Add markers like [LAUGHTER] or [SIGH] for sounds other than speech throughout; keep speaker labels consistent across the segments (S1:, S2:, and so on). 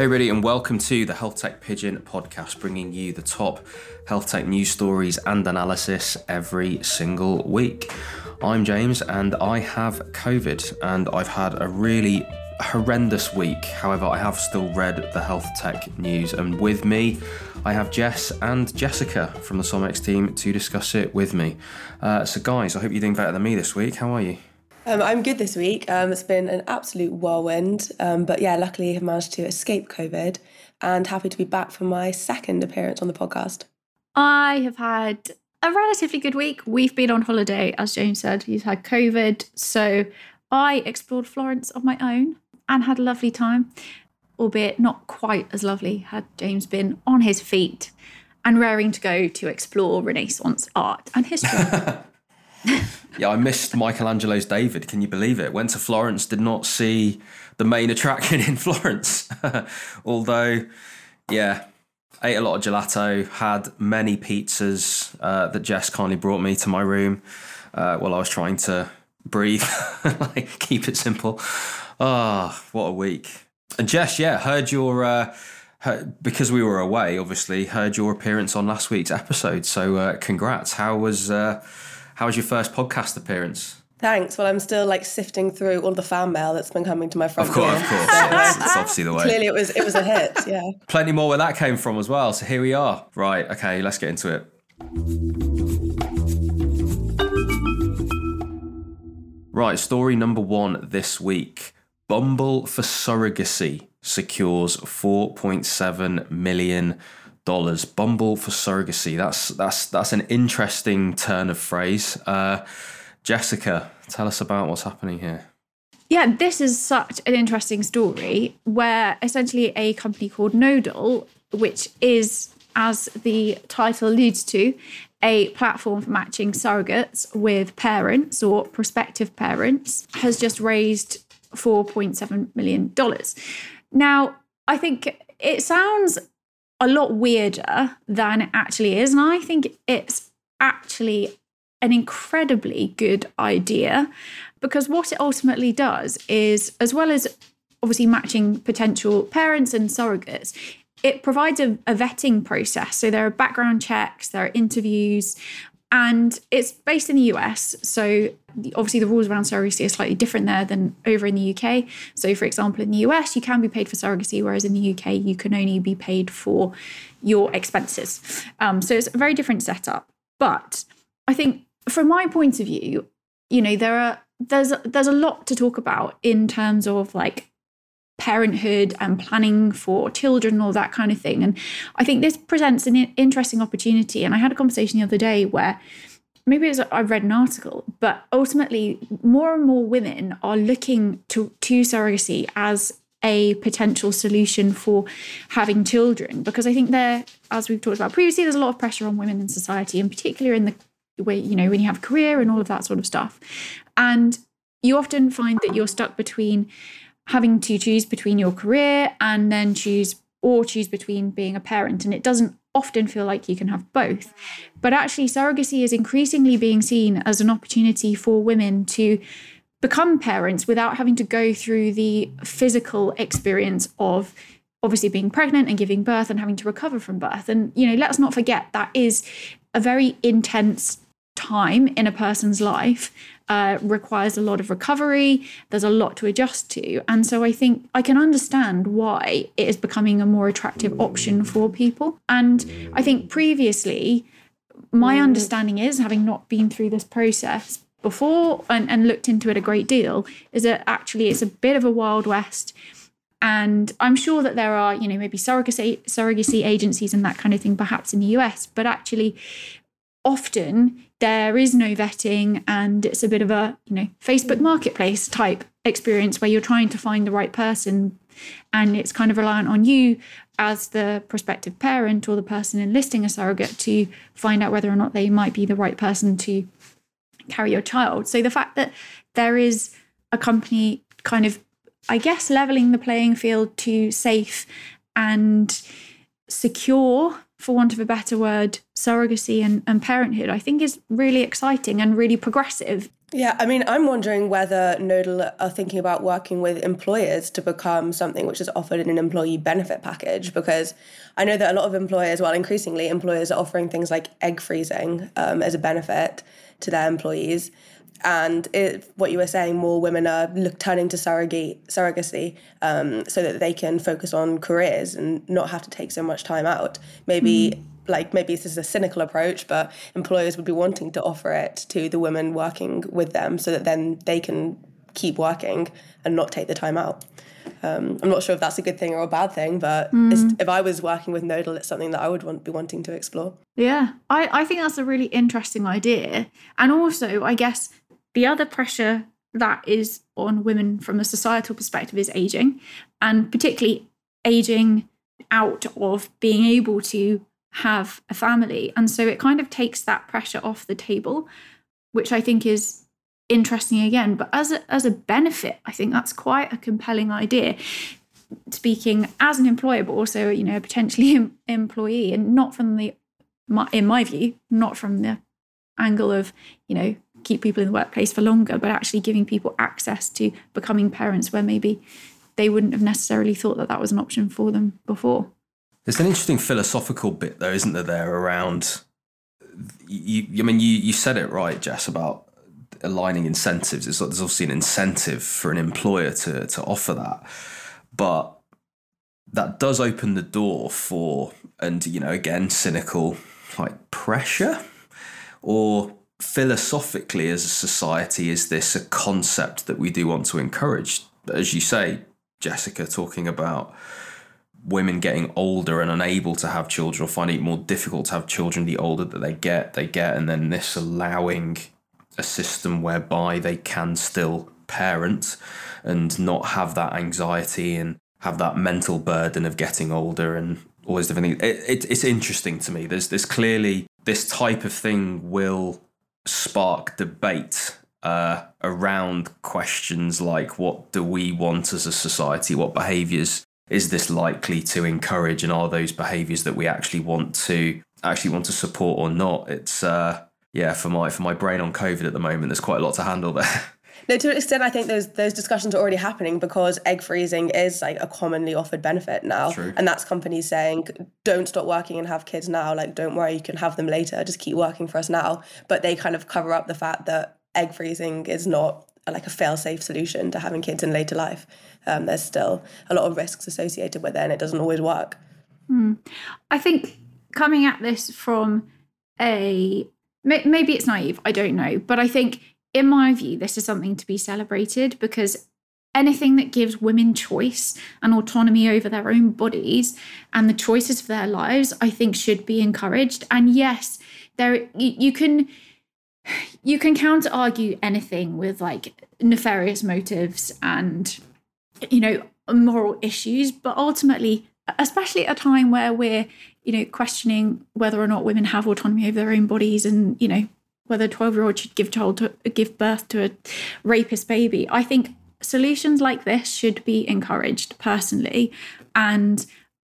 S1: Hey, everybody, and welcome to the Health Tech Pigeon podcast, bringing you the top health tech news stories and analysis every single week. I'm James, and I have COVID, and I've had a really horrendous week. However, I have still read the health tech news, and with me, I have Jess and Jessica from the SomX team to discuss it with me. Uh, so, guys, I hope you're doing better than me this week. How are you?
S2: Um, I'm good this week. Um, it's been an absolute whirlwind, um, but yeah, luckily I've managed to escape COVID and happy to be back for my second appearance on the podcast.
S3: I have had a relatively good week. We've been on holiday, as James said. He's had COVID, so I explored Florence on my own and had a lovely time, albeit not quite as lovely had James been on his feet and raring to go to explore Renaissance art and history. [LAUGHS]
S1: yeah, I missed Michelangelo's David. Can you believe it? Went to Florence, did not see the main attraction [LAUGHS] in Florence. [LAUGHS] Although, yeah, ate a lot of gelato, had many pizzas uh, that Jess kindly brought me to my room uh, while I was trying to breathe, [LAUGHS] like keep it simple. Ah, oh, what a week. And Jess, yeah, heard your. Uh, because we were away, obviously, heard your appearance on last week's episode. So, uh, congrats! How was uh, how was your first podcast appearance?
S2: Thanks. Well, I'm still like sifting through all the fan mail that's been coming to my front
S1: door. Of course, of course. yeah, it's, [LAUGHS] obviously the way.
S2: Clearly, it was it was a hit. Yeah. [LAUGHS]
S1: Plenty more where that came from as well. So here we are. Right. Okay. Let's get into it. Right. Story number one this week. Bumble for surrogacy secures 4.7 million dollars. Bumble for surrogacy. That's that's that's an interesting turn of phrase. Uh, Jessica, tell us about what's happening here.
S3: Yeah, this is such an interesting story where essentially a company called Nodal, which is, as the title alludes to, a platform for matching surrogates with parents or prospective parents, has just raised $4.7 million. Now, I think it sounds a lot weirder than it actually is. And I think it's actually an incredibly good idea because what it ultimately does is, as well as obviously matching potential parents and surrogates, it provides a, a vetting process. So there are background checks, there are interviews, and it's based in the US. So obviously the rules around surrogacy are slightly different there than over in the UK. So for example, in the US, you can be paid for surrogacy, whereas in the UK, you can only be paid for your expenses. Um, so it's a very different setup. But I think from my point of view, you know, there are there's there's a lot to talk about in terms of like parenthood and planning for children and all that kind of thing. And I think this presents an interesting opportunity. And I had a conversation the other day where maybe was, I read an article, but ultimately more and more women are looking to, to surrogacy as a potential solution for having children because I think there, as we've talked about previously, there's a lot of pressure on women in society, and particularly in the way, you know, when you have a career and all of that sort of stuff. And you often find that you're stuck between having to choose between your career and then choose or choose between being a parent. And it doesn't often feel like you can have both. But actually, surrogacy is increasingly being seen as an opportunity for women to become parents without having to go through the physical experience of obviously being pregnant and giving birth and having to recover from birth. And, you know, let's not forget that is a very intense time in a person's life uh, requires a lot of recovery. There's a lot to adjust to. And so I think I can understand why it is becoming a more attractive option for people. And I think previously, my understanding is, having not been through this process before and, and looked into it a great deal, is that actually it's a bit of a wild west. And I'm sure that there are, you know, maybe surrogacy, surrogacy agencies and that kind of thing, perhaps in the US, but actually, often there is no vetting and it's a bit of a you know facebook marketplace type experience where you're trying to find the right person and it's kind of reliant on you as the prospective parent or the person enlisting a surrogate to find out whether or not they might be the right person to carry your child. So the fact that there is a company kind of i guess leveling the playing field to safe and secure for want of a better word, surrogacy and, and parenthood, I think is really exciting and really progressive.
S2: Yeah, I mean, I'm wondering whether Nodal are thinking about working with employers to become something which is offered in an employee benefit package because I know that a lot of employers, well, increasingly, employers are offering things like egg freezing um, as a benefit to their employees. And it, what you were saying, more women are look, turning to surrogate, surrogacy um, so that they can focus on careers and not have to take so much time out. Maybe mm like maybe this is a cynical approach, but employers would be wanting to offer it to the women working with them so that then they can keep working and not take the time out. Um, I'm not sure if that's a good thing or a bad thing, but mm. if I was working with Nodal, it's something that I would want, be wanting to explore.
S3: Yeah, I, I think that's a really interesting idea. And also, I guess the other pressure that is on women from a societal perspective is aging, and particularly aging out of being able to have a family. And so it kind of takes that pressure off the table, which I think is interesting again. But as a, as a benefit, I think that's quite a compelling idea. Speaking as an employer, but also, you know, potentially [LAUGHS] em- employee, and not from the, my, in my view, not from the angle of, you know, keep people in the workplace for longer, but actually giving people access to becoming parents where maybe they wouldn't have necessarily thought that that was an option for them before.
S1: There's an interesting philosophical bit, though, isn't there? There around you. I mean, you you said it right, Jess, about aligning incentives. There's, there's obviously an incentive for an employer to to offer that, but that does open the door for, and you know, again, cynical like pressure, or philosophically as a society, is this a concept that we do want to encourage? As you say, Jessica, talking about women getting older and unable to have children or finding it more difficult to have children the older that they get they get and then this allowing a system whereby they can still parent and not have that anxiety and have that mental burden of getting older and all those different things it, it, it's interesting to me there's there's clearly this type of thing will spark debate uh, around questions like what do we want as a society? What behaviors is this likely to encourage? And are those behaviors that we actually want to actually want to support or not? It's uh yeah for my for my brain on covid at the moment there's quite a lot to handle there [LAUGHS]
S2: No, to an extent, I think those those discussions are already happening because egg freezing is like a commonly offered benefit now,
S1: True.
S2: and that's companies saying, "Don't stop working and have kids now. Like, don't worry, you can have them later. Just keep working for us now." But they kind of cover up the fact that egg freezing is not like a fail-safe solution to having kids in later life. Um, there's still a lot of risks associated with it, and it doesn't always work.
S3: Hmm. I think coming at this from a maybe it's naive, I don't know, but I think in my view, this is something to be celebrated because anything that gives women choice and autonomy over their own bodies and the choices for their lives, I think should be encouraged. And yes, there you, you can you can counter argue anything with like nefarious motives and you know moral issues but ultimately especially at a time where we're you know questioning whether or not women have autonomy over their own bodies and you know whether a 12 year old should give child to, give birth to a rapist baby i think solutions like this should be encouraged personally and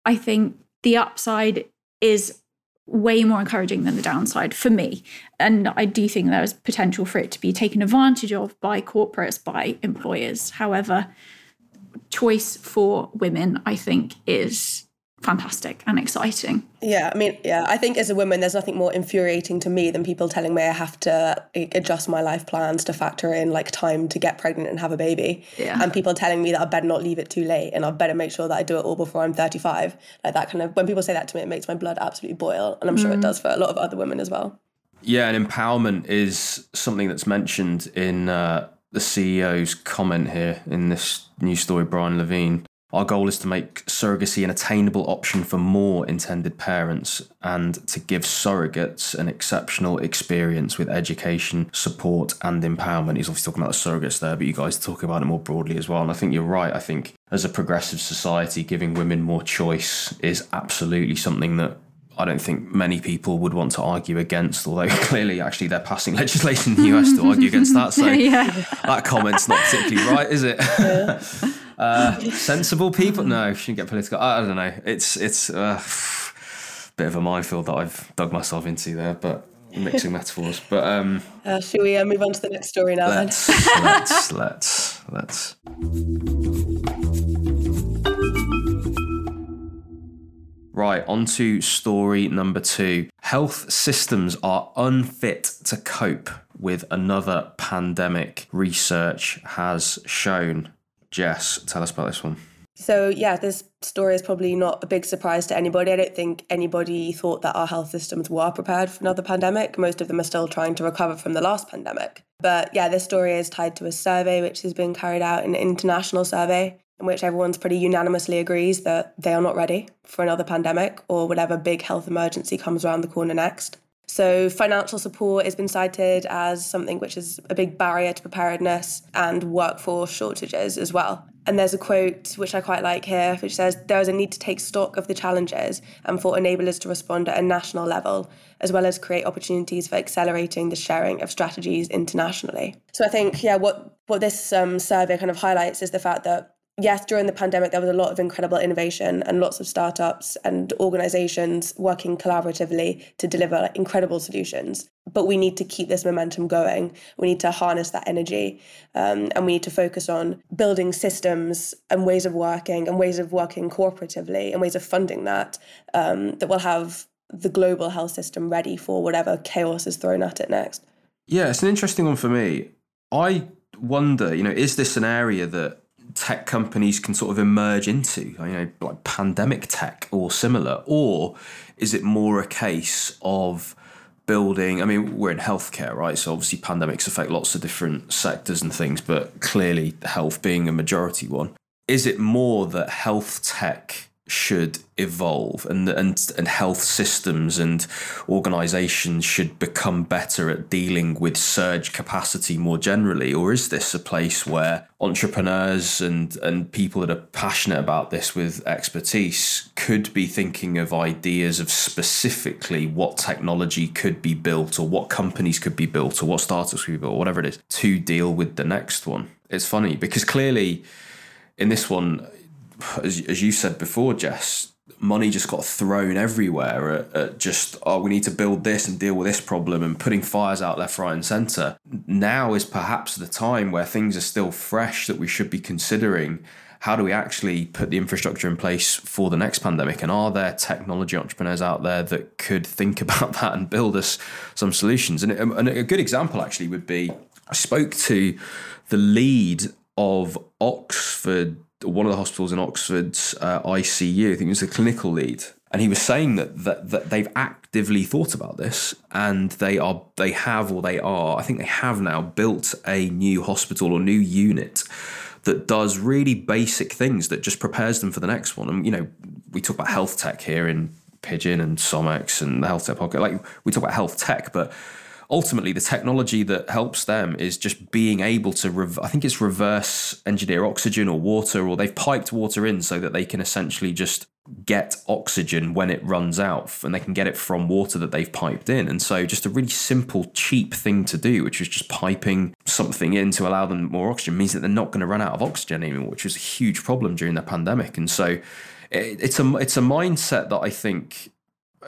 S3: i think the upside is way more encouraging than the downside for me. And I do think there is potential for it to be taken advantage of by corporates, by employers. However, choice for women, I think, is fantastic and exciting.
S2: Yeah, I mean, yeah, I think as a woman, there's nothing more infuriating to me than people telling me I have to adjust my life plans to factor in like time to get pregnant and have a baby.
S3: Yeah.
S2: And people telling me that I better not leave it too late and I better make sure that I do it all before I'm 35. Like that kind of, when people say that to me, it makes my blood absolutely boil. And I'm sure mm. it does for a lot of other women as well.
S1: Yeah, and empowerment is something that's mentioned in uh, the CEO's comment here in this new story, Brian Levine. Our goal is to make surrogacy an attainable option for more intended parents and to give surrogates an exceptional experience with education, support, and empowerment. He's obviously talking about the surrogates there, but you guys talk about it more broadly as well. And I think you're right. I think as a progressive society, giving women more choice is absolutely something that I don't think many people would want to argue against, although [LAUGHS] clearly, actually, they're passing legislation in the US to argue against that. So [LAUGHS]
S3: yeah.
S1: that comment's not particularly right, is it? Yeah. [LAUGHS] uh, [LAUGHS] sensible people? No, shouldn't get political. I, I don't know. It's it's uh, a bit of a minefield that I've dug myself into there, but mixing [LAUGHS] metaphors. But um,
S2: uh, should we uh, move on to the next story now?
S1: Let's let's [LAUGHS] let's let's. Right, on to story number two. Health systems are unfit to cope with another pandemic, research has shown. Jess, tell us about this one.
S2: So, yeah, this story is probably not a big surprise to anybody. I don't think anybody thought that our health systems were prepared for another pandemic. Most of them are still trying to recover from the last pandemic. But yeah, this story is tied to a survey which has been carried out, an international survey, in which everyone's pretty unanimously agrees that they are not ready for another pandemic or whatever big health emergency comes around the corner next. So, financial support has been cited as something which is a big barrier to preparedness and workforce shortages as well. And there's a quote which I quite like here, which says, There is a need to take stock of the challenges and for enablers to respond at a national level, as well as create opportunities for accelerating the sharing of strategies internationally. So, I think, yeah, what, what this um, survey kind of highlights is the fact that yes, during the pandemic, there was a lot of incredible innovation and lots of startups and organizations working collaboratively to deliver incredible solutions. But we need to keep this momentum going. We need to harness that energy um, and we need to focus on building systems and ways of working and ways of working cooperatively and ways of funding that um, that will have the global health system ready for whatever chaos is thrown at it next.
S1: Yeah, it's an interesting one for me. I wonder, you know, is this an area that tech companies can sort of emerge into, you know, like pandemic tech or similar? Or is it more a case of building? I mean, we're in healthcare, right? So obviously pandemics affect lots of different sectors and things, but clearly health being a majority one. Is it more that health tech should evolve and, and and health systems and organizations should become better at dealing with surge capacity more generally? Or is this a place where entrepreneurs and and people that are passionate about this with expertise could be thinking of ideas of specifically what technology could be built or what companies could be built or what startups could be built or whatever it is to deal with the next one? It's funny because clearly in this one as, as you said before, Jess, money just got thrown everywhere at, at, just oh we need to build this and deal with this problem and putting fires out left right and center. Now is perhaps the time where things are still fresh that we should be considering. How do we actually put the infrastructure in place for the next pandemic? And are there technology entrepreneurs out there that could think [LAUGHS] about that and build us some solutions? And, um, and a good example actually would be i spoke to the lead of oxford one of the hospitals in Oxford's uh, ICU. I think he was the clinical lead, and he was saying that, that that they've actively thought about this, and they are they have or they are. I think they have now built a new hospital or new unit that does really basic things that just prepares them for the next one. And you know, we talk about health tech here in Pigeon and SomX and the health tech pocket. Like we talk about health tech, but ultimately the technology that helps them is just being able to rev- i think it's reverse engineer oxygen or water or they've piped water in so that they can essentially just get oxygen when it runs out and they can get it from water that they've piped in. And so just a really simple cheap thing to do which is just piping something in to allow them more oxygen means that they're not going to run out of oxygen anymore which was a huge problem during the pandemic. And so it's a it's a mindset that I think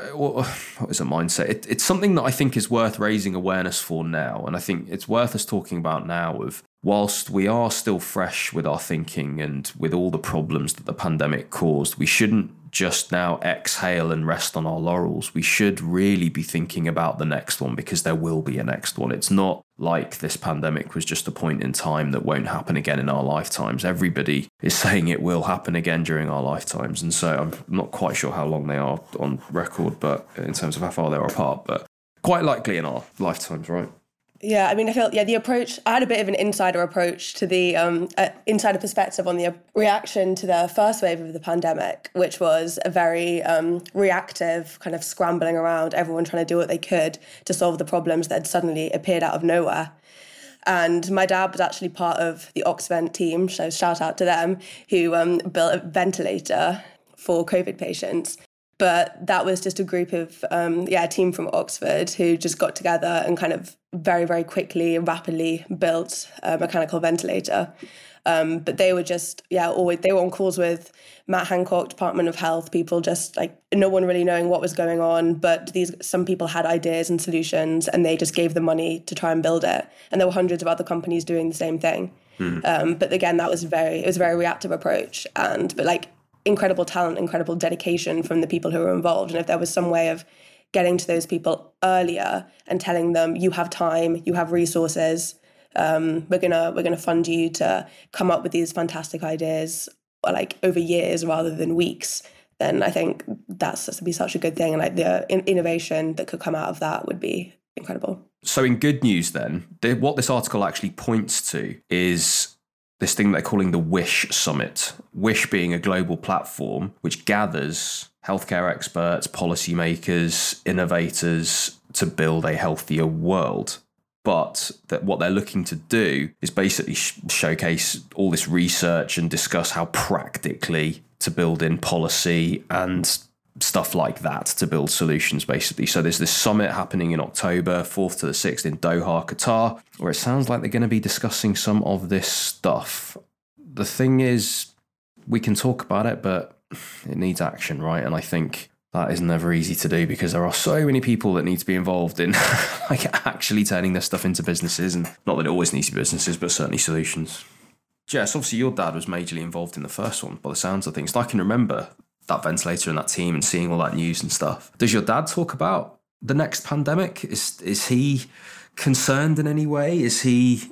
S1: Uh, [SIGHS] what is a mindset? It, it's something that I think is worth raising awareness for now, and I think it's worth us talking about now. Of whilst we are still fresh with our thinking and with all the problems that the pandemic caused, we shouldn't just now exhale and rest on our laurels. We should really be thinking about the next one because there will be a next one. It's not like this pandemic was just a point in time that won't happen again in our lifetimes. Everybody is [LAUGHS] saying it will happen again during our lifetimes. And so I'm not quite sure how long they are on record, but in terms of how far they're apart, but quite likely in our lifetimes, right?
S2: Yeah, I mean, I feel yeah the approach. I had a bit of an insider approach to the um, uh, insider perspective on the reaction to the first wave of the pandemic, which was a very um, reactive kind of scrambling around, everyone trying to do what they could to solve the problems that had suddenly appeared out of nowhere. And my dad was actually part of the Oxvent team, so shout out to them, who um, built a ventilator for COVID patients but that was just a group of um, yeah a team from oxford who just got together and kind of very very quickly and rapidly built a mechanical ventilator Um, but they were just, yeah, always, they were on calls with Matt Hancock, Department of Health, people just like no one really knowing what was going on. But these, some people had ideas and solutions and they just gave the money to try and build it. And there were hundreds of other companies doing the same thing. Mm. Um, but again, that was very, it was a very reactive approach. And, but like incredible talent, incredible dedication from the people who were involved. And if there was some way of getting to those people earlier and telling them, you have time, you have resources, um, we're gonna we're gonna fund you to come up with these fantastic ideas like over years rather than weeks then i think that's just be such a good thing and like the innovation that could come out of that would be incredible
S1: so in good news then the, what this article actually points to is this thing they're calling the wish summit. Wish being a global platform which gathers healthcare experts policymakers innovators to build a healthier world. But that what they're looking to do is basically sh- showcase all this research and discuss how practically to build in policy and stuff like that to build solutions basically. So there's this summit happening in october 4th to the 6th in doha qatar where it sounds like they're going to be discussing some of this stuff. The thing is we can talk about it but it needs action right? And i think that is never easy to do because there are so many people that need to be involved in [LAUGHS] like actually turning this stuff into businesses. And not that it always needs to be businesses but certainly solutions. Jess obviously your dad was majorly involved in the first one by the sounds of things. I can remember that ventilator and that team and seeing all that news and stuff. Does your dad talk about the next pandemic? Is is he concerned in any way? Is he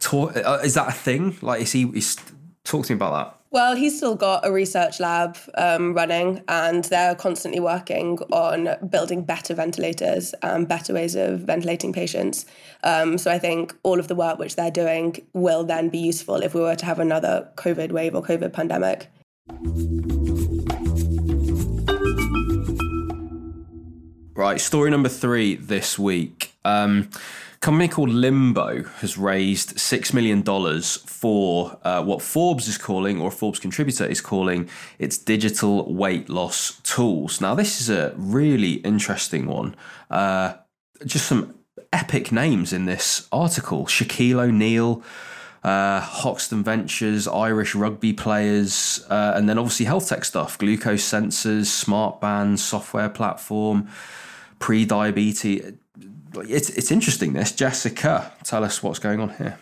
S1: talk uh, is that a thing? Like is he is talk to me about that.
S2: Well, he's still got a research lab um, running, and they're constantly working on building better ventilators and better ways of ventilating patients. Um, so I think all of the work which they're doing will then be useful if we were to have another COVID wave or COVID pandemic.
S1: Right, story number three this week. Um, company called Limbo has raised $6 million for uh, what Forbes is calling, or Forbes contributor is calling, its digital weight loss tools. Now, this is a really interesting one. Uh, just some epic names in this article Shaquille O'Neal. Uh, Hoxton Ventures, Irish rugby players, uh, and then obviously health tech stuff, glucose sensors, smart bands, software platform, pre-diabetes it's it's interesting. This Jessica, tell us what's going on here.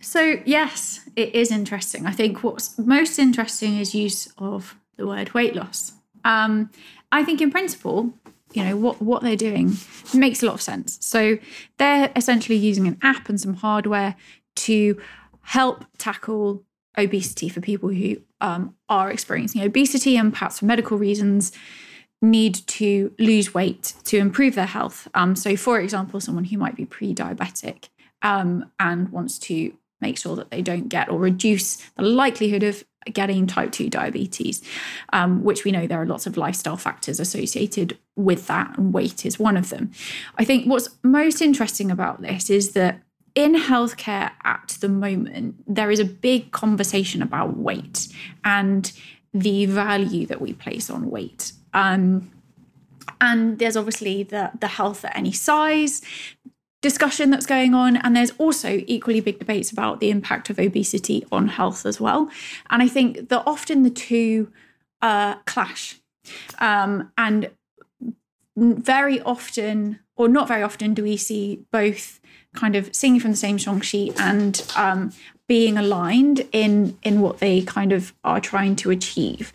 S3: So yes, it is interesting. I think what's most interesting is use of the word weight loss. Um, I think in principle, you know what what they're doing makes a lot of sense. So they're essentially using an app and some hardware to help tackle obesity for people who um, are experiencing obesity and perhaps for medical reasons need to lose weight to improve their health. Um, so, for example, someone who might be pre diabetic um, and wants to make sure that they don't get or reduce the likelihood of getting type 2 diabetes, um, which we know there are lots of lifestyle factors associated with that, and weight is one of them. I think what's most interesting about this is that in healthcare at the moment, there is a big conversation about weight and the value that we place on weight. Um, and there's obviously the the health at any size discussion that's going on and there's also equally big debates about the impact of obesity on health as well and i think that often the two uh, clash um, and very often or not very often do we see both kind of singing from the same song sheet and um, being aligned in in what they kind of are trying to achieve.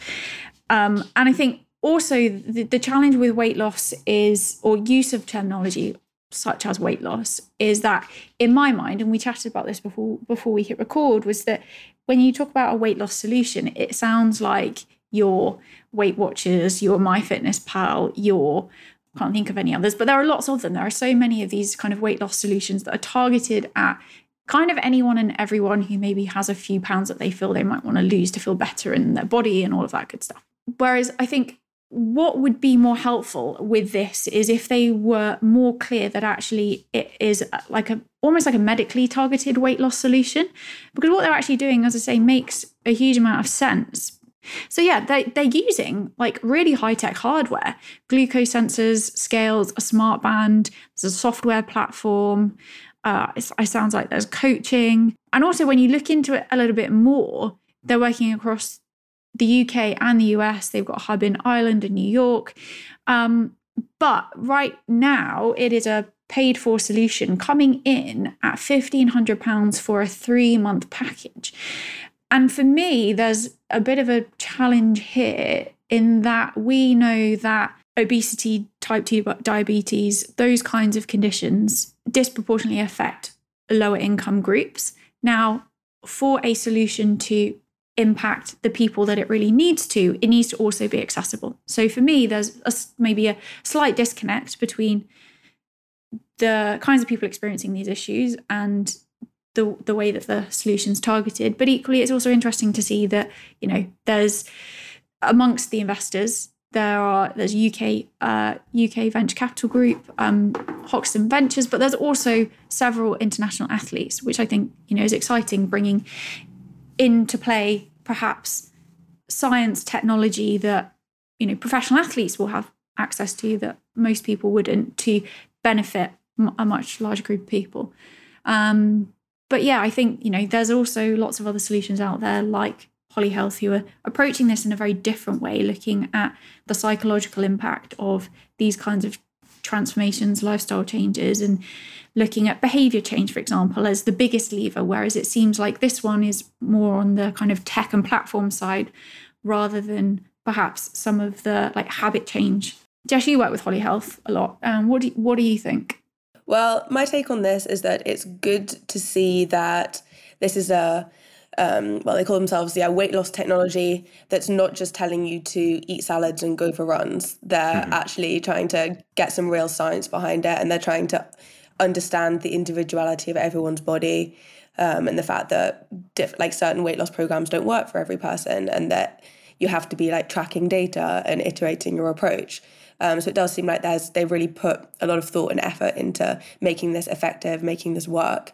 S3: Um, and i think also the, the challenge with weight loss is or use of terminology such as weight loss is that in my mind and we chatted about this before before we hit record was that when you talk about a weight loss solution it sounds like your weight watchers your MyFitnessPal your can't think of any others but there are lots of them. There are so many of these kind of weight loss solutions that are targeted at kind of anyone and everyone who maybe has a few pounds that they feel they might want to lose to feel better in their body and all of that good stuff. Whereas i think what would be more helpful with this is if they were more clear that actually it is uh, like a almost like a medically targeted weight loss solution. Because what they're actually doing as i say makes a huge amount of sense. So yeah they, they're using like really high-tech hardware. Glucose sensors scales a smart band there's a software platform uh, it, sounds like there's coaching and also when you look into it a little bit more, they're working across the UK and the US. They've got a hub in Ireland and New York. Um, but right now, it is a paid for solution coming in at £1,500 for a three month package. And for me, there's a bit of a challenge here in that we know that obesity, type 2 diabetes, those kinds of conditions disproportionately affect lower income groups. Now, for a solution to impact the people that it really needs to, it needs to also be accessible. So for me, there's a, maybe a slight disconnect between the kinds of people experiencing these issues and the the way that the solution's targeted. But equally, it's also interesting to see that you know there's amongst the investors there are there's UK uh, UK venture capital group, um, Hoxton Ventures, but there's also several international athletes, which I think you know is exciting, bringing into play perhaps science technology that you know professional athletes will have access to that most people wouldn't to benefit a much larger group of people. Um, but yeah, I think you know there's also lots of other solutions out there like Holly Health who are approaching this in a very different way, looking at the psychological impact of these kinds of transformations, lifestyle changes, and looking at behavior change, for example, as the biggest lever, whereas it seems like this one is more on the kind of tech and platform side rather than perhaps some of the like habit change. Jess, you work with Holly Health a lot. Um, what do you, what do you think?
S2: Well, my take on this is that it's good to see that this is a um, well, they call themselves yeah weight loss technology that's not just telling you to eat salads and go for runs. They're mm-hmm. actually trying to get some real science behind it, and they're trying to understand the individuality of everyone's body um, and the fact that diff- like certain weight loss programs don't work for every person, and that you have to be like tracking data and iterating your approach. Um, so it does seem like there's they've really put a lot of thought and effort into making this effective, making this work.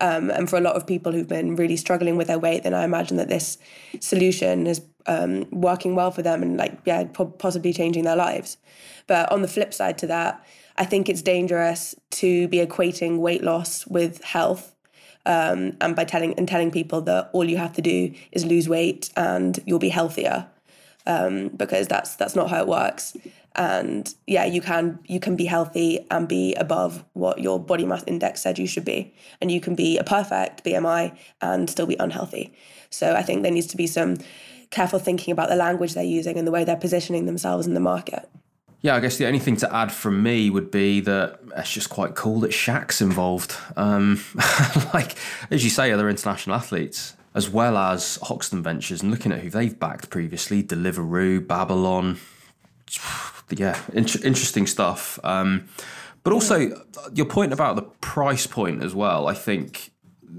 S2: Um, and for a lot of people who've been really struggling with their weight, then I imagine that this solution is um, working well for them and like yeah, po- possibly changing their lives. But on the flip side to that, I think it's dangerous to be equating weight loss with health. Um, and by telling and telling people that all you have to do is lose weight and you'll be healthier, um, because that's that's not how it works. And yeah you can you can be healthy and be above what your body mass index said you should be. And you can be a perfect bmi and still be unhealthy. So i think there needs to be some careful thinking about the language they're using and the way they're positioning themselves in the market.
S1: Yeah, I guess the only thing to add from me would be that it's just quite cool that Shaq's involved. Um, [LAUGHS] like, as you say, other international athletes, as well as Hoxton Ventures, and looking at who they've backed previously Deliveroo, Babylon, yeah, in- interesting stuff. Um, but also your point about the price point as well. I think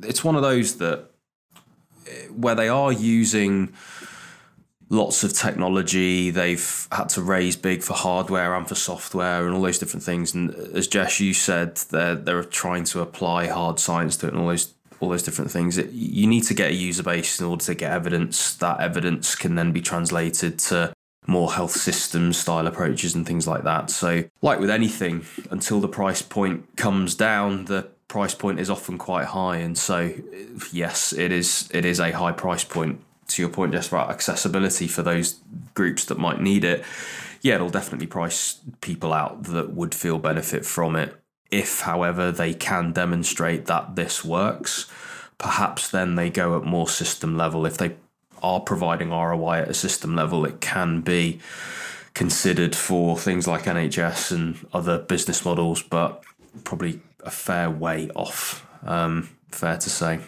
S1: it's one of those that eh, where they are using lots of technology. They've had to raise big for hardware and for software and all those different things. And as Jess, you said, they're they're trying to apply hard science to it and all those all those different things. It, you need to get a user base in order to get evidence. That evidence can then be translated to more health system style approaches and things like that. So, like with anything, until the price point comes down, the price point is often quite high. And so, yes, it is it is a high price point. To your point, just about accessibility for those groups that might need it. Yeah, it'll definitely price people out that would feel benefit from it. If, however, they can demonstrate that this works, perhaps then they go at more system level. If they are providing ROI at a system level, it can be considered for things like NHS and other business models, but probably a fair way off. Um, fair to say.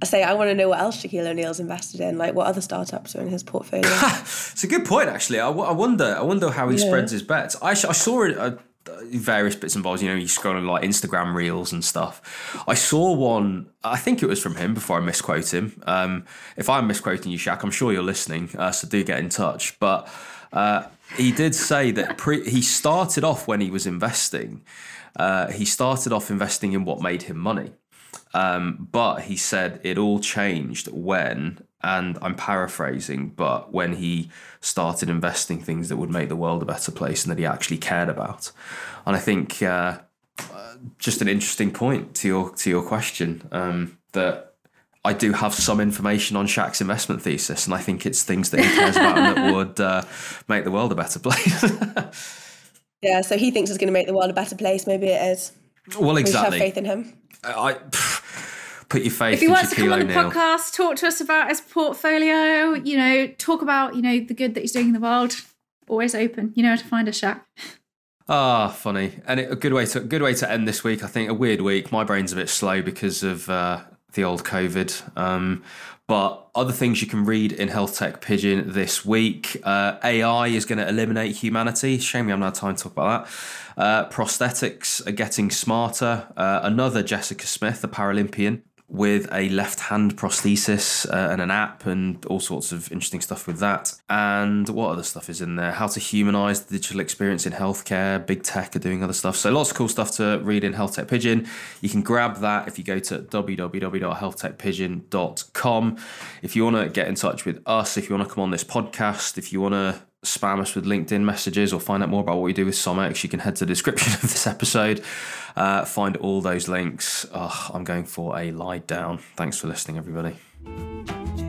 S2: I say I want to know what else Shaquille O'Neal's invested in, like what other startups are in his portfolio. [LAUGHS]
S1: it's a good point, actually. I, w- I wonder. I wonder how he yeah. spreads his bets. I, sh- I saw it. Uh, various bits and bobs. You know, you scrolling like Instagram reels and stuff. I saw one. I think it was from him. Before I misquote him, um, if I'm misquoting you, Shaq, I'm sure you're listening. Uh, so do get in touch. But uh, he did say that pre- he started off when he was investing. Uh, he started off investing in what made him money. Um, but he said it all changed when and I'm paraphrasing, but when he started investing things that would make the world a better place and that he actually cared about, and I think uh, just an interesting point to your to your question um, that I do have some information on Shaq's investment thesis, and I think it's things that he cares about and that would uh, make the world a better place. [LAUGHS]
S2: yeah, so he thinks it's going to make the world a better place. Maybe it is.
S1: Well, exactly.
S2: We have faith in him.
S1: I put your faith.
S3: If he wants
S1: to
S3: come on the podcast, talk to us about his portfolio. You know, talk about you know the good that he's doing in the world. Always open. You know how to find a Shaq.
S1: Ah, funny, and it, a good way to good way to end this week. I think a weird week. My brain's a bit slow because of uh, the old COVID. Um, but other things you can read in Health Tech Pigeon this week. Uh, AI is going to eliminate humanity. Shame we haven't had time to talk about that. Uh, prosthetics are getting smarter. Uh, another Jessica Smith, the Paralympian, with a left hand prosthesis uh, and an app and all sorts of interesting stuff with that. And what other stuff is in there? How to humanize the digital experience in healthcare. Big tech are doing other stuff. So lots of cool stuff to read in Health Tech Pigeon. You can grab that if you go to www.healthtechpigeon.com. If you want to get in touch with us, if you want to come on this podcast, if you want to spam us with LinkedIn messages or find out more about what we do with SomX, you can head to the description [LAUGHS] of this episode. Uh, find all those links. Oh, I'm going for a lie down. Thanks for listening, everybody.